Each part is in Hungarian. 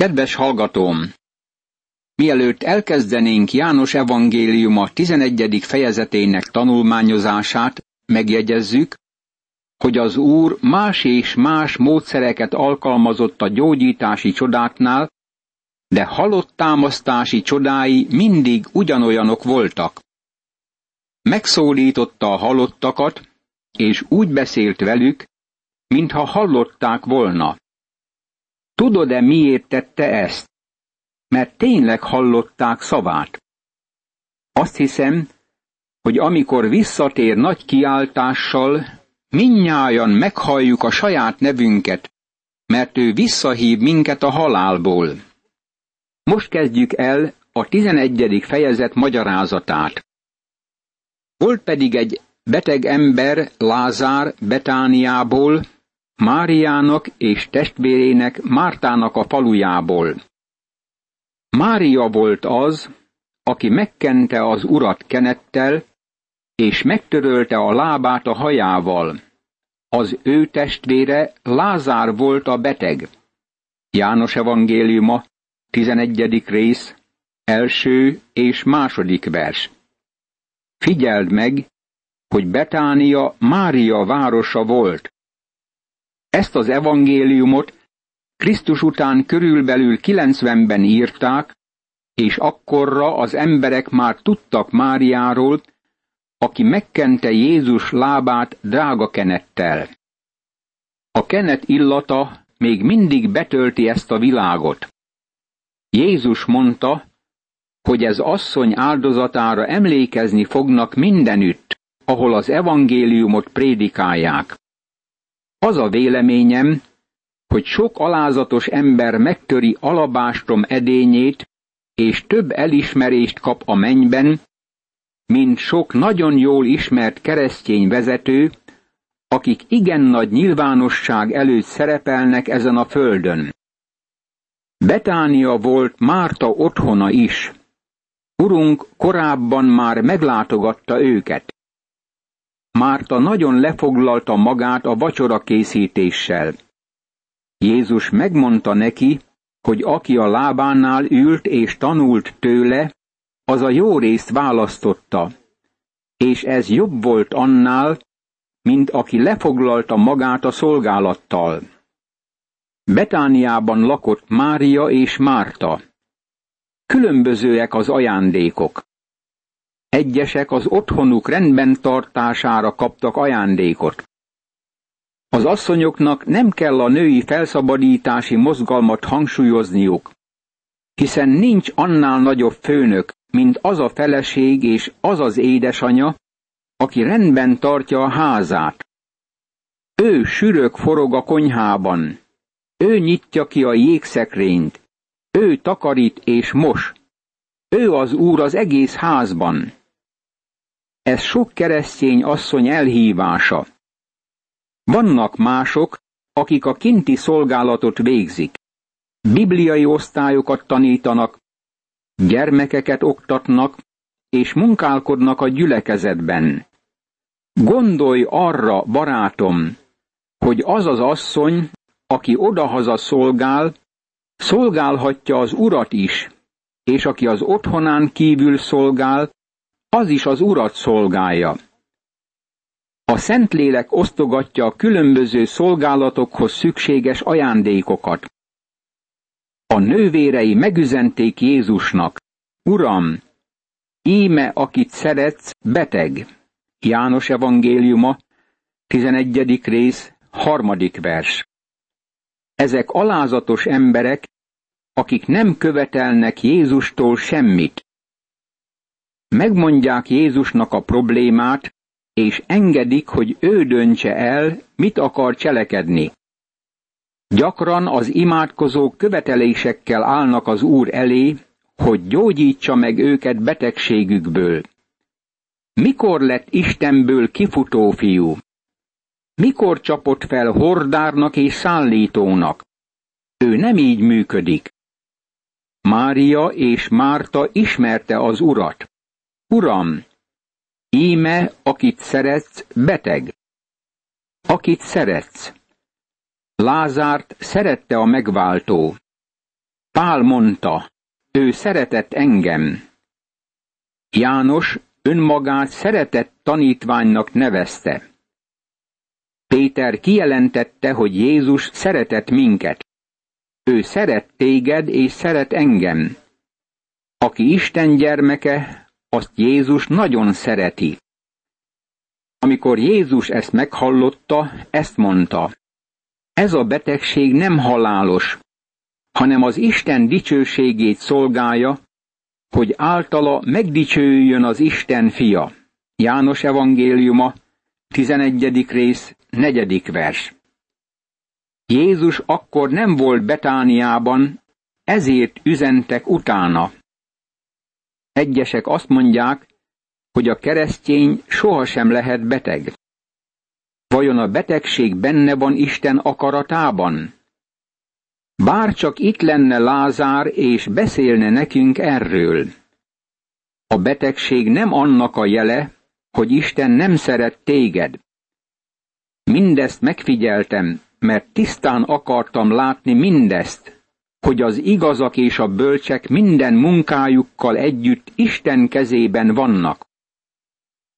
Kedves hallgatóm! Mielőtt elkezdenénk János evangéliuma 11. fejezetének tanulmányozását, megjegyezzük, hogy az Úr más és más módszereket alkalmazott a gyógyítási csodáknál, de halott támasztási csodái mindig ugyanolyanok voltak. Megszólította a halottakat, és úgy beszélt velük, mintha hallották volna. Tudod-e miért tette ezt? Mert tényleg hallották szavát. Azt hiszem, hogy amikor visszatér nagy kiáltással, minnyájan meghalljuk a saját nevünket, mert ő visszahív minket a halálból. Most kezdjük el a tizenegyedik fejezet magyarázatát. Volt pedig egy beteg ember Lázár Betániából, Máriának és testvérének Mártának a falujából. Mária volt az, aki megkente az urat kenettel, és megtörölte a lábát a hajával. Az ő testvére Lázár volt a beteg. János evangéliuma, 11. rész, első és második vers. Figyeld meg, hogy Betánia Mária városa volt. Ezt az evangéliumot Krisztus után körülbelül 90-ben írták, és akkorra az emberek már tudtak Máriáról, aki megkente Jézus lábát drága kenettel. A kenet illata még mindig betölti ezt a világot. Jézus mondta, hogy ez asszony áldozatára emlékezni fognak mindenütt, ahol az evangéliumot prédikálják. Az a véleményem, hogy sok alázatos ember megtöri alabástom edényét, és több elismerést kap a mennyben, mint sok nagyon jól ismert keresztény vezető, akik igen nagy nyilvánosság előtt szerepelnek ezen a földön. Betánia volt Márta otthona is. Urunk korábban már meglátogatta őket. Márta nagyon lefoglalta magát a vacsora készítéssel. Jézus megmondta neki, hogy aki a lábánál ült és tanult tőle, az a jó részt választotta, és ez jobb volt annál, mint aki lefoglalta magát a szolgálattal. Betániában lakott Mária és Márta. Különbözőek az ajándékok. Egyesek az otthonuk rendben tartására kaptak ajándékot. Az asszonyoknak nem kell a női felszabadítási mozgalmat hangsúlyozniuk, hiszen nincs annál nagyobb főnök, mint az a feleség és az az édesanya, aki rendben tartja a házát. Ő sürök forog a konyhában, ő nyitja ki a jégszekrényt, ő takarít és mos, ő az úr az egész házban. Ez sok keresztény asszony elhívása. Vannak mások, akik a kinti szolgálatot végzik. Bibliai osztályokat tanítanak, gyermekeket oktatnak, és munkálkodnak a gyülekezetben. Gondolj arra, barátom, hogy az az asszony, aki odahaza szolgál, szolgálhatja az urat is, és aki az otthonán kívül szolgál, az is az urat szolgálja. A Szentlélek osztogatja a különböző szolgálatokhoz szükséges ajándékokat. A nővérei megüzenték Jézusnak, Uram, íme, akit szeretsz, beteg. János evangéliuma, 11. rész, harmadik vers. Ezek alázatos emberek, akik nem követelnek Jézustól semmit. Megmondják Jézusnak a problémát, és engedik, hogy ő döntse el, mit akar cselekedni. Gyakran az imádkozók követelésekkel állnak az Úr elé, hogy gyógyítsa meg őket betegségükből. Mikor lett Istenből kifutó fiú? Mikor csapott fel hordárnak és szállítónak? Ő nem így működik. Mária és Márta ismerte az urat. Uram, íme, akit szeretsz, beteg. Akit szeretsz. Lázárt szerette a megváltó. Pál mondta, ő szeretett engem. János önmagát szeretett tanítványnak nevezte. Péter kijelentette, hogy Jézus szeretett minket. Ő szeret téged és szeret engem. Aki Isten gyermeke, azt Jézus nagyon szereti. Amikor Jézus ezt meghallotta, ezt mondta. Ez a betegség nem halálos, hanem az Isten dicsőségét szolgálja, hogy általa megdicsőjön az Isten fia. János evangéliuma, 11. rész, 4. vers. Jézus akkor nem volt Betániában, ezért üzentek utána. Egyesek azt mondják, hogy a keresztény sohasem lehet beteg. Vajon a betegség benne van Isten akaratában? Bár csak itt lenne Lázár és beszélne nekünk erről. A betegség nem annak a jele, hogy Isten nem szeret téged. Mindezt megfigyeltem, mert tisztán akartam látni mindezt, hogy az igazak és a bölcsek minden munkájukkal együtt Isten kezében vannak.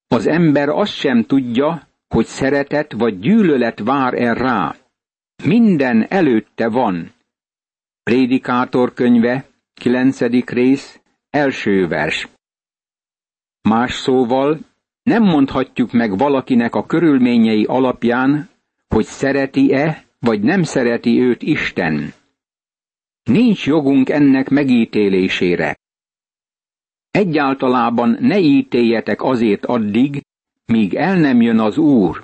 Az ember azt sem tudja, hogy szeretet vagy gyűlölet vár-e rá. Minden előtte van. Prédikátor könyve, 9. rész, első vers. Más szóval, nem mondhatjuk meg valakinek a körülményei alapján, hogy szereti-e, vagy nem szereti őt Isten. Nincs jogunk ennek megítélésére. Egyáltalában ne ítéljetek azért addig, míg el nem jön az Úr.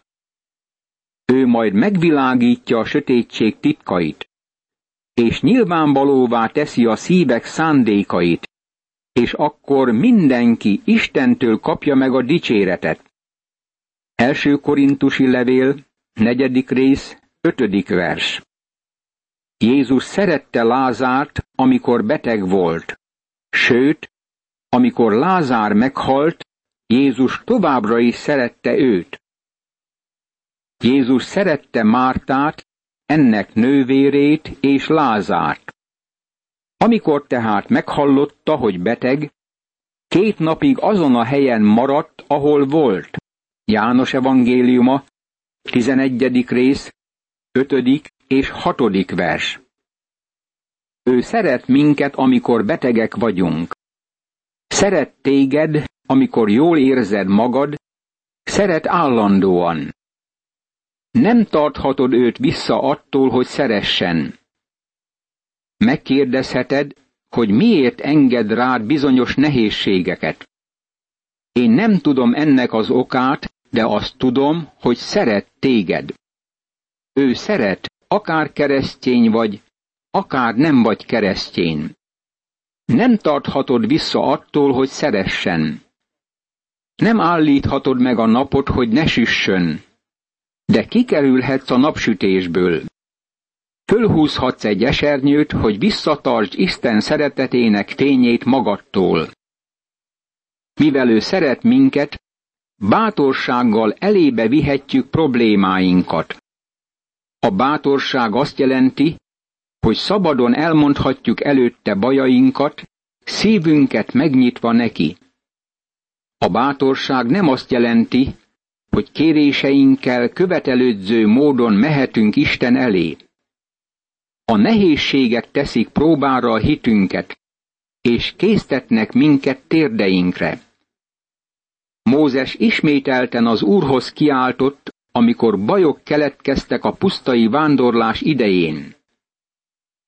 Ő majd megvilágítja a sötétség titkait, és nyilvánvalóvá teszi a szívek szándékait, és akkor mindenki Istentől kapja meg a dicséretet. Első korintusi levél, negyedik rész, ötödik vers. Jézus szerette Lázárt, amikor beteg volt, sőt, amikor Lázár meghalt, Jézus továbbra is szerette őt. Jézus szerette Mártát, ennek nővérét és Lázárt. Amikor tehát meghallotta, hogy beteg, két napig azon a helyen maradt, ahol volt. János evangéliuma, 11. rész, 5. és 6. vers. Ő szeret minket, amikor betegek vagyunk. Szeret téged, amikor jól érzed magad, szeret állandóan. Nem tarthatod őt vissza attól, hogy szeressen. Megkérdezheted, hogy miért enged rád bizonyos nehézségeket. Én nem tudom ennek az okát, de azt tudom, hogy szeret téged. Ő szeret, akár keresztény vagy, akár nem vagy keresztény. Nem tarthatod vissza attól, hogy szeressen. Nem állíthatod meg a napot, hogy ne süssön, de kikerülhetsz a napsütésből. Fölhúzhatsz egy esernyőt, hogy visszatartsd Isten szeretetének fényét magadtól. Mivel ő szeret minket, bátorsággal elébe vihetjük problémáinkat. A bátorság azt jelenti, hogy szabadon elmondhatjuk előtte bajainkat, szívünket megnyitva neki. A bátorság nem azt jelenti, hogy kéréseinkkel követelődző módon mehetünk Isten elé. A nehézségek teszik próbára a hitünket, és késztetnek minket térdeinkre. Mózes ismételten az Úrhoz kiáltott, amikor bajok keletkeztek a pusztai vándorlás idején.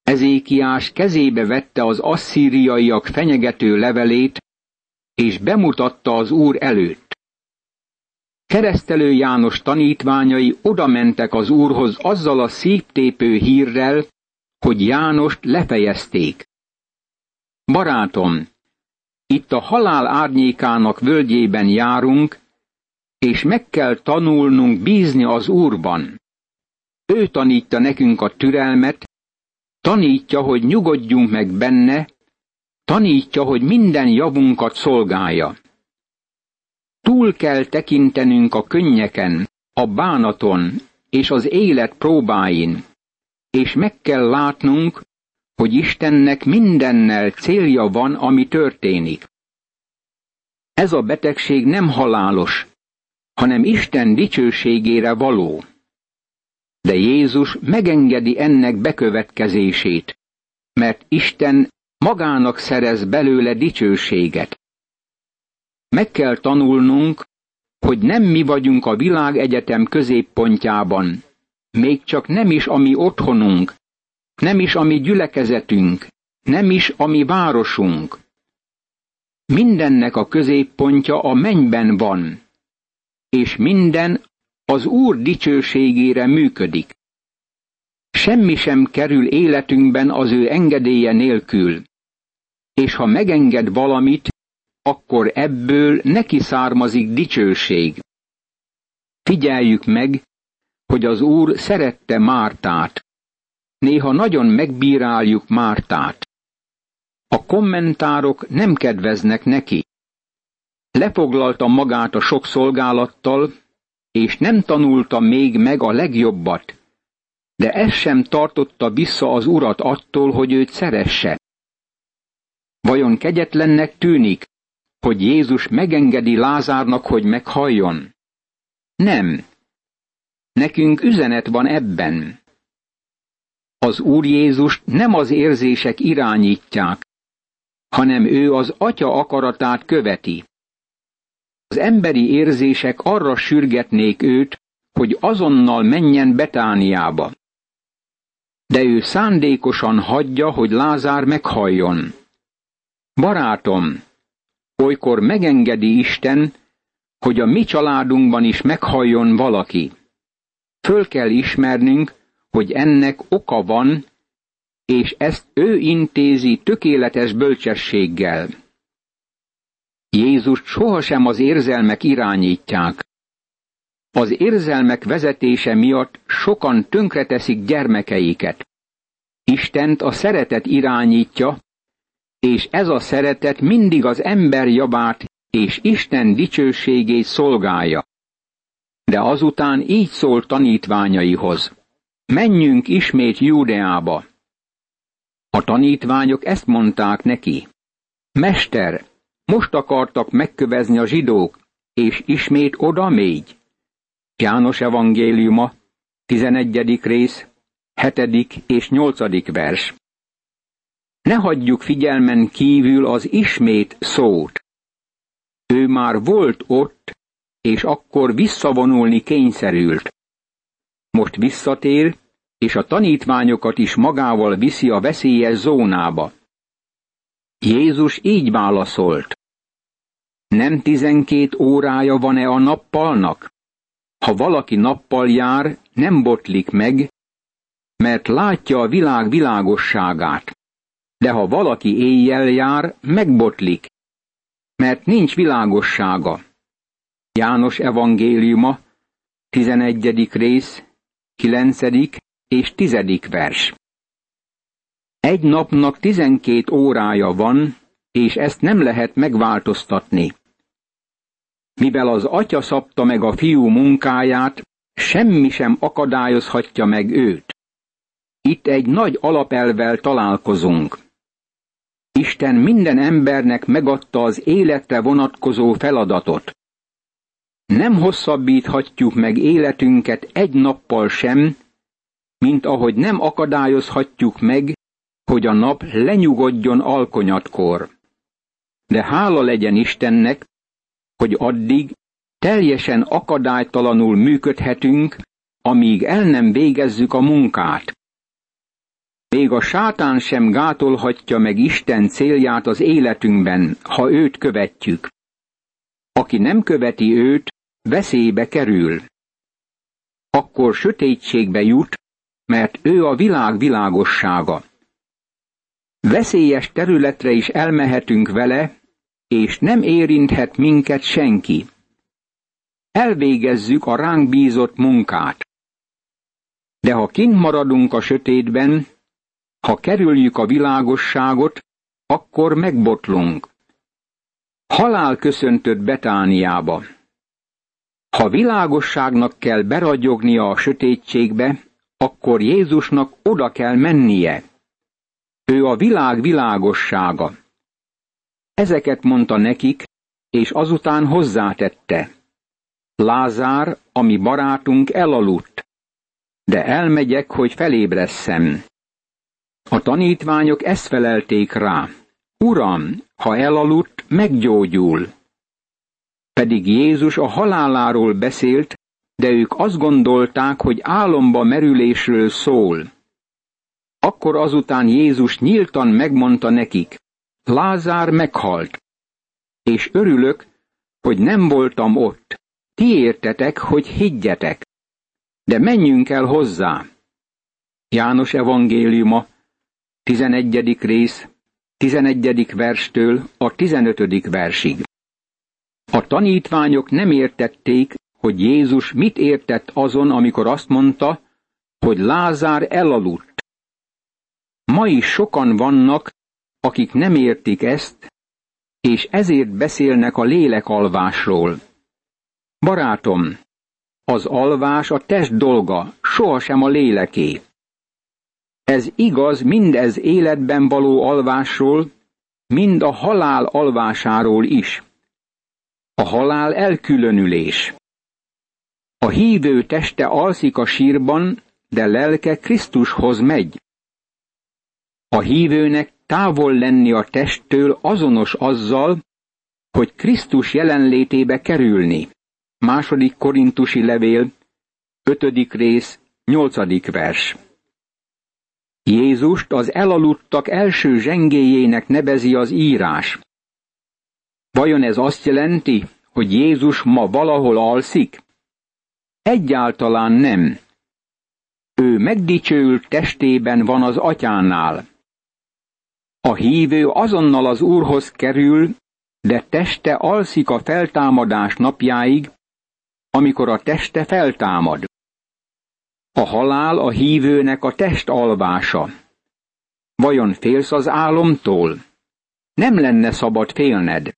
Ezékiás kezébe vette az asszíriaiak fenyegető levelét, és bemutatta az úr előtt. Keresztelő János tanítványai odamentek az úrhoz azzal a szívtépő hírrel, hogy Jánost lefejezték. Barátom, itt a halál árnyékának völgyében járunk, és meg kell tanulnunk bízni az Úrban. Ő tanítja nekünk a türelmet, tanítja, hogy nyugodjunk meg benne, tanítja, hogy minden javunkat szolgálja. Túl kell tekintenünk a könnyeken, a bánaton és az élet próbáin, és meg kell látnunk, hogy Istennek mindennel célja van, ami történik. Ez a betegség nem halálos, hanem Isten dicsőségére való. De Jézus megengedi ennek bekövetkezését, mert Isten magának szerez belőle dicsőséget. Meg kell tanulnunk, hogy nem mi vagyunk a világegyetem középpontjában, még csak nem is a mi otthonunk, nem is a mi gyülekezetünk, nem is a mi városunk. Mindennek a középpontja a mennyben van, és minden az Úr dicsőségére működik. Semmi sem kerül életünkben az ő engedélye nélkül, és ha megenged valamit, akkor ebből neki származik dicsőség. Figyeljük meg, hogy az Úr szerette Mártát. Néha nagyon megbíráljuk Mártát. A kommentárok nem kedveznek neki. Lefoglalta magát a sok szolgálattal, és nem tanulta még meg a legjobbat, de ez sem tartotta vissza az urat attól, hogy őt szeresse. Vajon kegyetlennek tűnik, hogy Jézus megengedi Lázárnak, hogy meghalljon? Nem. Nekünk üzenet van ebben. Az Úr Jézus nem az érzések irányítják, hanem ő az Atya akaratát követi. Az emberi érzések arra sürgetnék őt, hogy azonnal menjen Betániába. De ő szándékosan hagyja, hogy Lázár meghalljon. Barátom, olykor megengedi Isten, hogy a mi családunkban is meghalljon valaki. Föl kell ismernünk, hogy ennek oka van, és ezt ő intézi tökéletes bölcsességgel. Jézus sohasem az érzelmek irányítják. Az érzelmek vezetése miatt sokan tönkreteszik gyermekeiket. Istent a szeretet irányítja, és ez a szeretet mindig az ember javát és Isten dicsőségét szolgálja. De azután így szól tanítványaihoz. Menjünk ismét Júdeába. A tanítványok ezt mondták neki. Mester, most akartak megkövezni a zsidók, és ismét oda mégy. János evangéliuma, 11. rész, 7. és 8. vers. Ne hagyjuk figyelmen kívül az ismét szót. Ő már volt ott, és akkor visszavonulni kényszerült. Most visszatér, és a tanítványokat is magával viszi a veszélyes zónába. Jézus így válaszolt. Nem tizenkét órája van-e a nappalnak? Ha valaki nappal jár, nem botlik meg, mert látja a világ világosságát. De ha valaki éjjel jár, megbotlik, mert nincs világossága. János evangéliuma, 11. rész, 9. és 10. vers. Egy napnak tizenkét órája van, és ezt nem lehet megváltoztatni. Mivel az atya szabta meg a fiú munkáját, semmi sem akadályozhatja meg őt. Itt egy nagy alapelvel találkozunk. Isten minden embernek megadta az életre vonatkozó feladatot. Nem hosszabbíthatjuk meg életünket egy nappal sem, mint ahogy nem akadályozhatjuk meg, hogy a nap lenyugodjon alkonyatkor. De hála legyen Istennek, hogy addig teljesen akadálytalanul működhetünk, amíg el nem végezzük a munkát. Még a sátán sem gátolhatja meg Isten célját az életünkben, ha őt követjük. Aki nem követi őt, veszélybe kerül. Akkor sötétségbe jut, mert ő a világ világossága. Veszélyes területre is elmehetünk vele, és nem érinthet minket senki. Elvégezzük a ránk bízott munkát. De ha kint maradunk a sötétben, ha kerüljük a világosságot, akkor megbotlunk. Halál köszöntött Betániába. Ha világosságnak kell beragyognia a sötétségbe, akkor Jézusnak oda kell mennie. Ő a világ világossága. Ezeket mondta nekik, és azután hozzátette. Lázár, ami barátunk elaludt, de elmegyek, hogy felébresszem. A tanítványok ezt felelték rá. Uram, ha elaludt, meggyógyul. Pedig Jézus a haláláról beszélt, de ők azt gondolták, hogy álomba merülésről szól. Akkor azután Jézus nyíltan megmondta nekik, Lázár meghalt, és örülök, hogy nem voltam ott. Ti értetek, hogy higgyetek. De menjünk el hozzá. János evangéliuma, 11. rész, 11. verstől a 15. versig. A tanítványok nem értették, hogy Jézus mit értett azon, amikor azt mondta, hogy Lázár elaludt. Ma is sokan vannak, akik nem értik ezt, és ezért beszélnek a lélekalvásról. Barátom, az alvás a test dolga, sohasem a léleké. Ez igaz mindez életben való alvásról, mind a halál alvásáról is. A halál elkülönülés. A hívő teste alszik a sírban, de lelke Krisztushoz megy. A hívőnek távol lenni a testtől azonos azzal, hogy Krisztus jelenlétébe kerülni. Második korintusi levél, ötödik rész, nyolcadik vers. Jézust az elaludtak első zsengéjének nevezi az írás. Vajon ez azt jelenti, hogy Jézus ma valahol alszik? Egyáltalán nem. Ő megdicsőült testében van az atyánál. A hívő azonnal az Úrhoz kerül, de teste alszik a feltámadás napjáig, amikor a teste feltámad. A halál a hívőnek a test alvása. Vajon félsz az álomtól? Nem lenne szabad félned.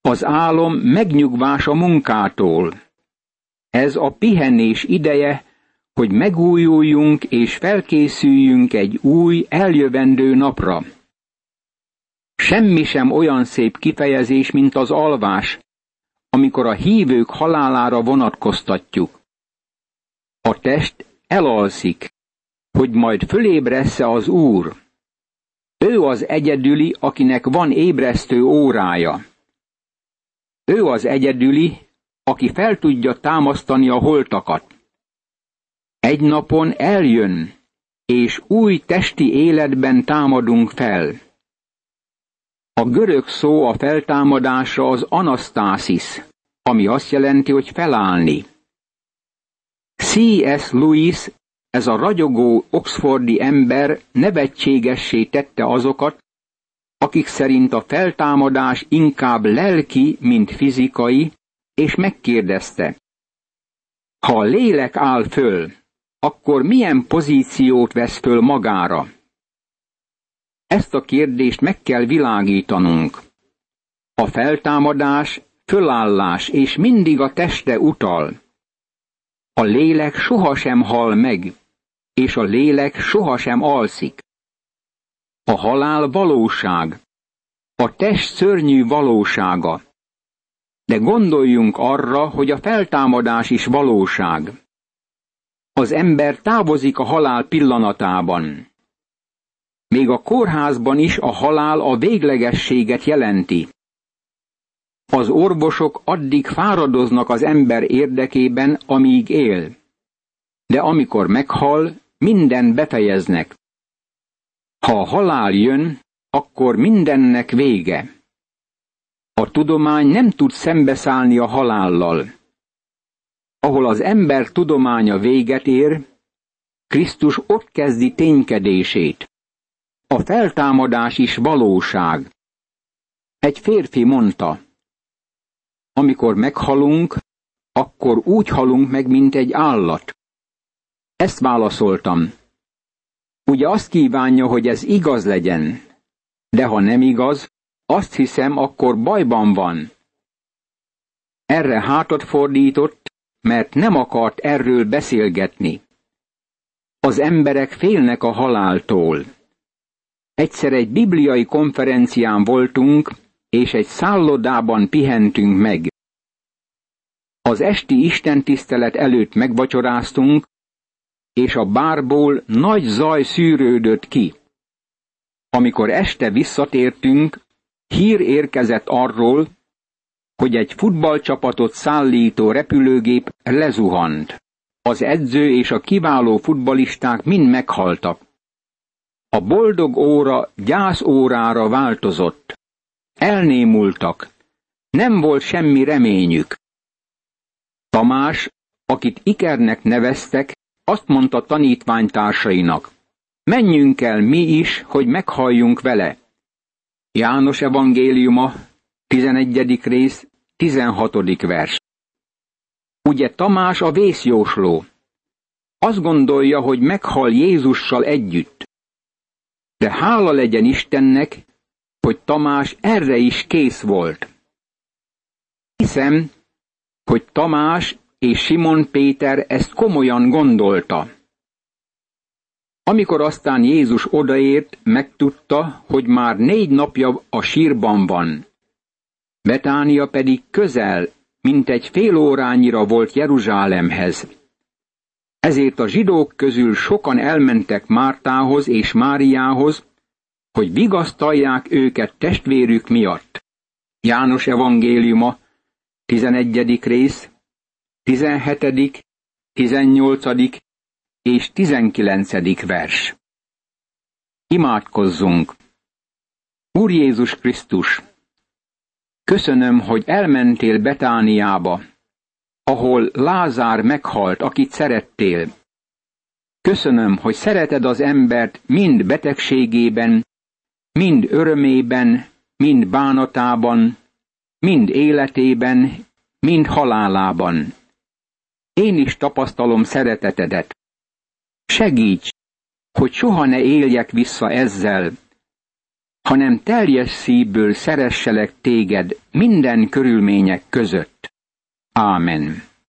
Az álom megnyugvás a munkától. Ez a pihenés ideje, hogy megújuljunk és felkészüljünk egy új, eljövendő napra. Semmi sem olyan szép kifejezés, mint az alvás, amikor a hívők halálára vonatkoztatjuk. A test elalszik, hogy majd fölébressze az Úr. Ő az egyedüli, akinek van ébresztő órája. Ő az egyedüli, aki fel tudja támasztani a holtakat. Egy napon eljön, és új testi életben támadunk fel. A görög szó a feltámadásra az anasztásis, ami azt jelenti, hogy felállni. C.S. Lewis, ez a ragyogó oxfordi ember nevetségessé tette azokat, akik szerint a feltámadás inkább lelki, mint fizikai, és megkérdezte, ha a lélek áll föl, akkor milyen pozíciót vesz föl magára? Ezt a kérdést meg kell világítanunk. A feltámadás, fölállás és mindig a teste utal. A lélek sohasem hal meg, és a lélek sohasem alszik. A halál valóság, a test szörnyű valósága. De gondoljunk arra, hogy a feltámadás is valóság. Az ember távozik a halál pillanatában. Még a kórházban is a halál a véglegességet jelenti. Az orvosok addig fáradoznak az ember érdekében, amíg él. De amikor meghal, minden befejeznek. Ha a halál jön, akkor mindennek vége. A tudomány nem tud szembeszállni a halállal ahol az ember tudománya véget ér, Krisztus ott kezdi ténykedését. A feltámadás is valóság. Egy férfi mondta, amikor meghalunk, akkor úgy halunk meg, mint egy állat. Ezt válaszoltam. Ugye azt kívánja, hogy ez igaz legyen, de ha nem igaz, azt hiszem, akkor bajban van. Erre hátat fordított, mert nem akart erről beszélgetni. Az emberek félnek a haláltól. Egyszer egy bibliai konferencián voltunk, és egy szállodában pihentünk meg. Az esti istentisztelet előtt megvacsoráztunk, és a bárból nagy zaj szűrődött ki. Amikor este visszatértünk, hír érkezett arról, hogy egy futballcsapatot szállító repülőgép lezuhant. Az edző és a kiváló futbalisták mind meghaltak. A boldog óra gyász órára változott. Elnémultak. Nem volt semmi reményük. Tamás, akit Ikernek neveztek, azt mondta tanítványtársainak, menjünk el mi is, hogy meghalljunk vele. János evangéliuma, 11. rész, 16. vers. Ugye Tamás a vészjósló. Azt gondolja, hogy meghal Jézussal együtt. De hála legyen Istennek, hogy Tamás erre is kész volt. Hiszem, hogy Tamás és Simon Péter ezt komolyan gondolta. Amikor aztán Jézus odaért, megtudta, hogy már négy napja a sírban van. Betánia pedig közel, mint egy fél órányira volt Jeruzsálemhez. Ezért a zsidók közül sokan elmentek Mártához és Máriához, hogy vigasztalják őket testvérük miatt. János evangéliuma, 11. rész, 17., 18. és 19. vers. Imádkozzunk! Úr Jézus Krisztus, köszönöm, hogy elmentél Betániába, ahol Lázár meghalt, akit szerettél. Köszönöm, hogy szereted az embert mind betegségében, mind örömében, mind bánatában, mind életében, mind halálában. Én is tapasztalom szeretetedet. Segíts, hogy soha ne éljek vissza ezzel, hanem teljes szívből szeresselek téged minden körülmények között. Ámen.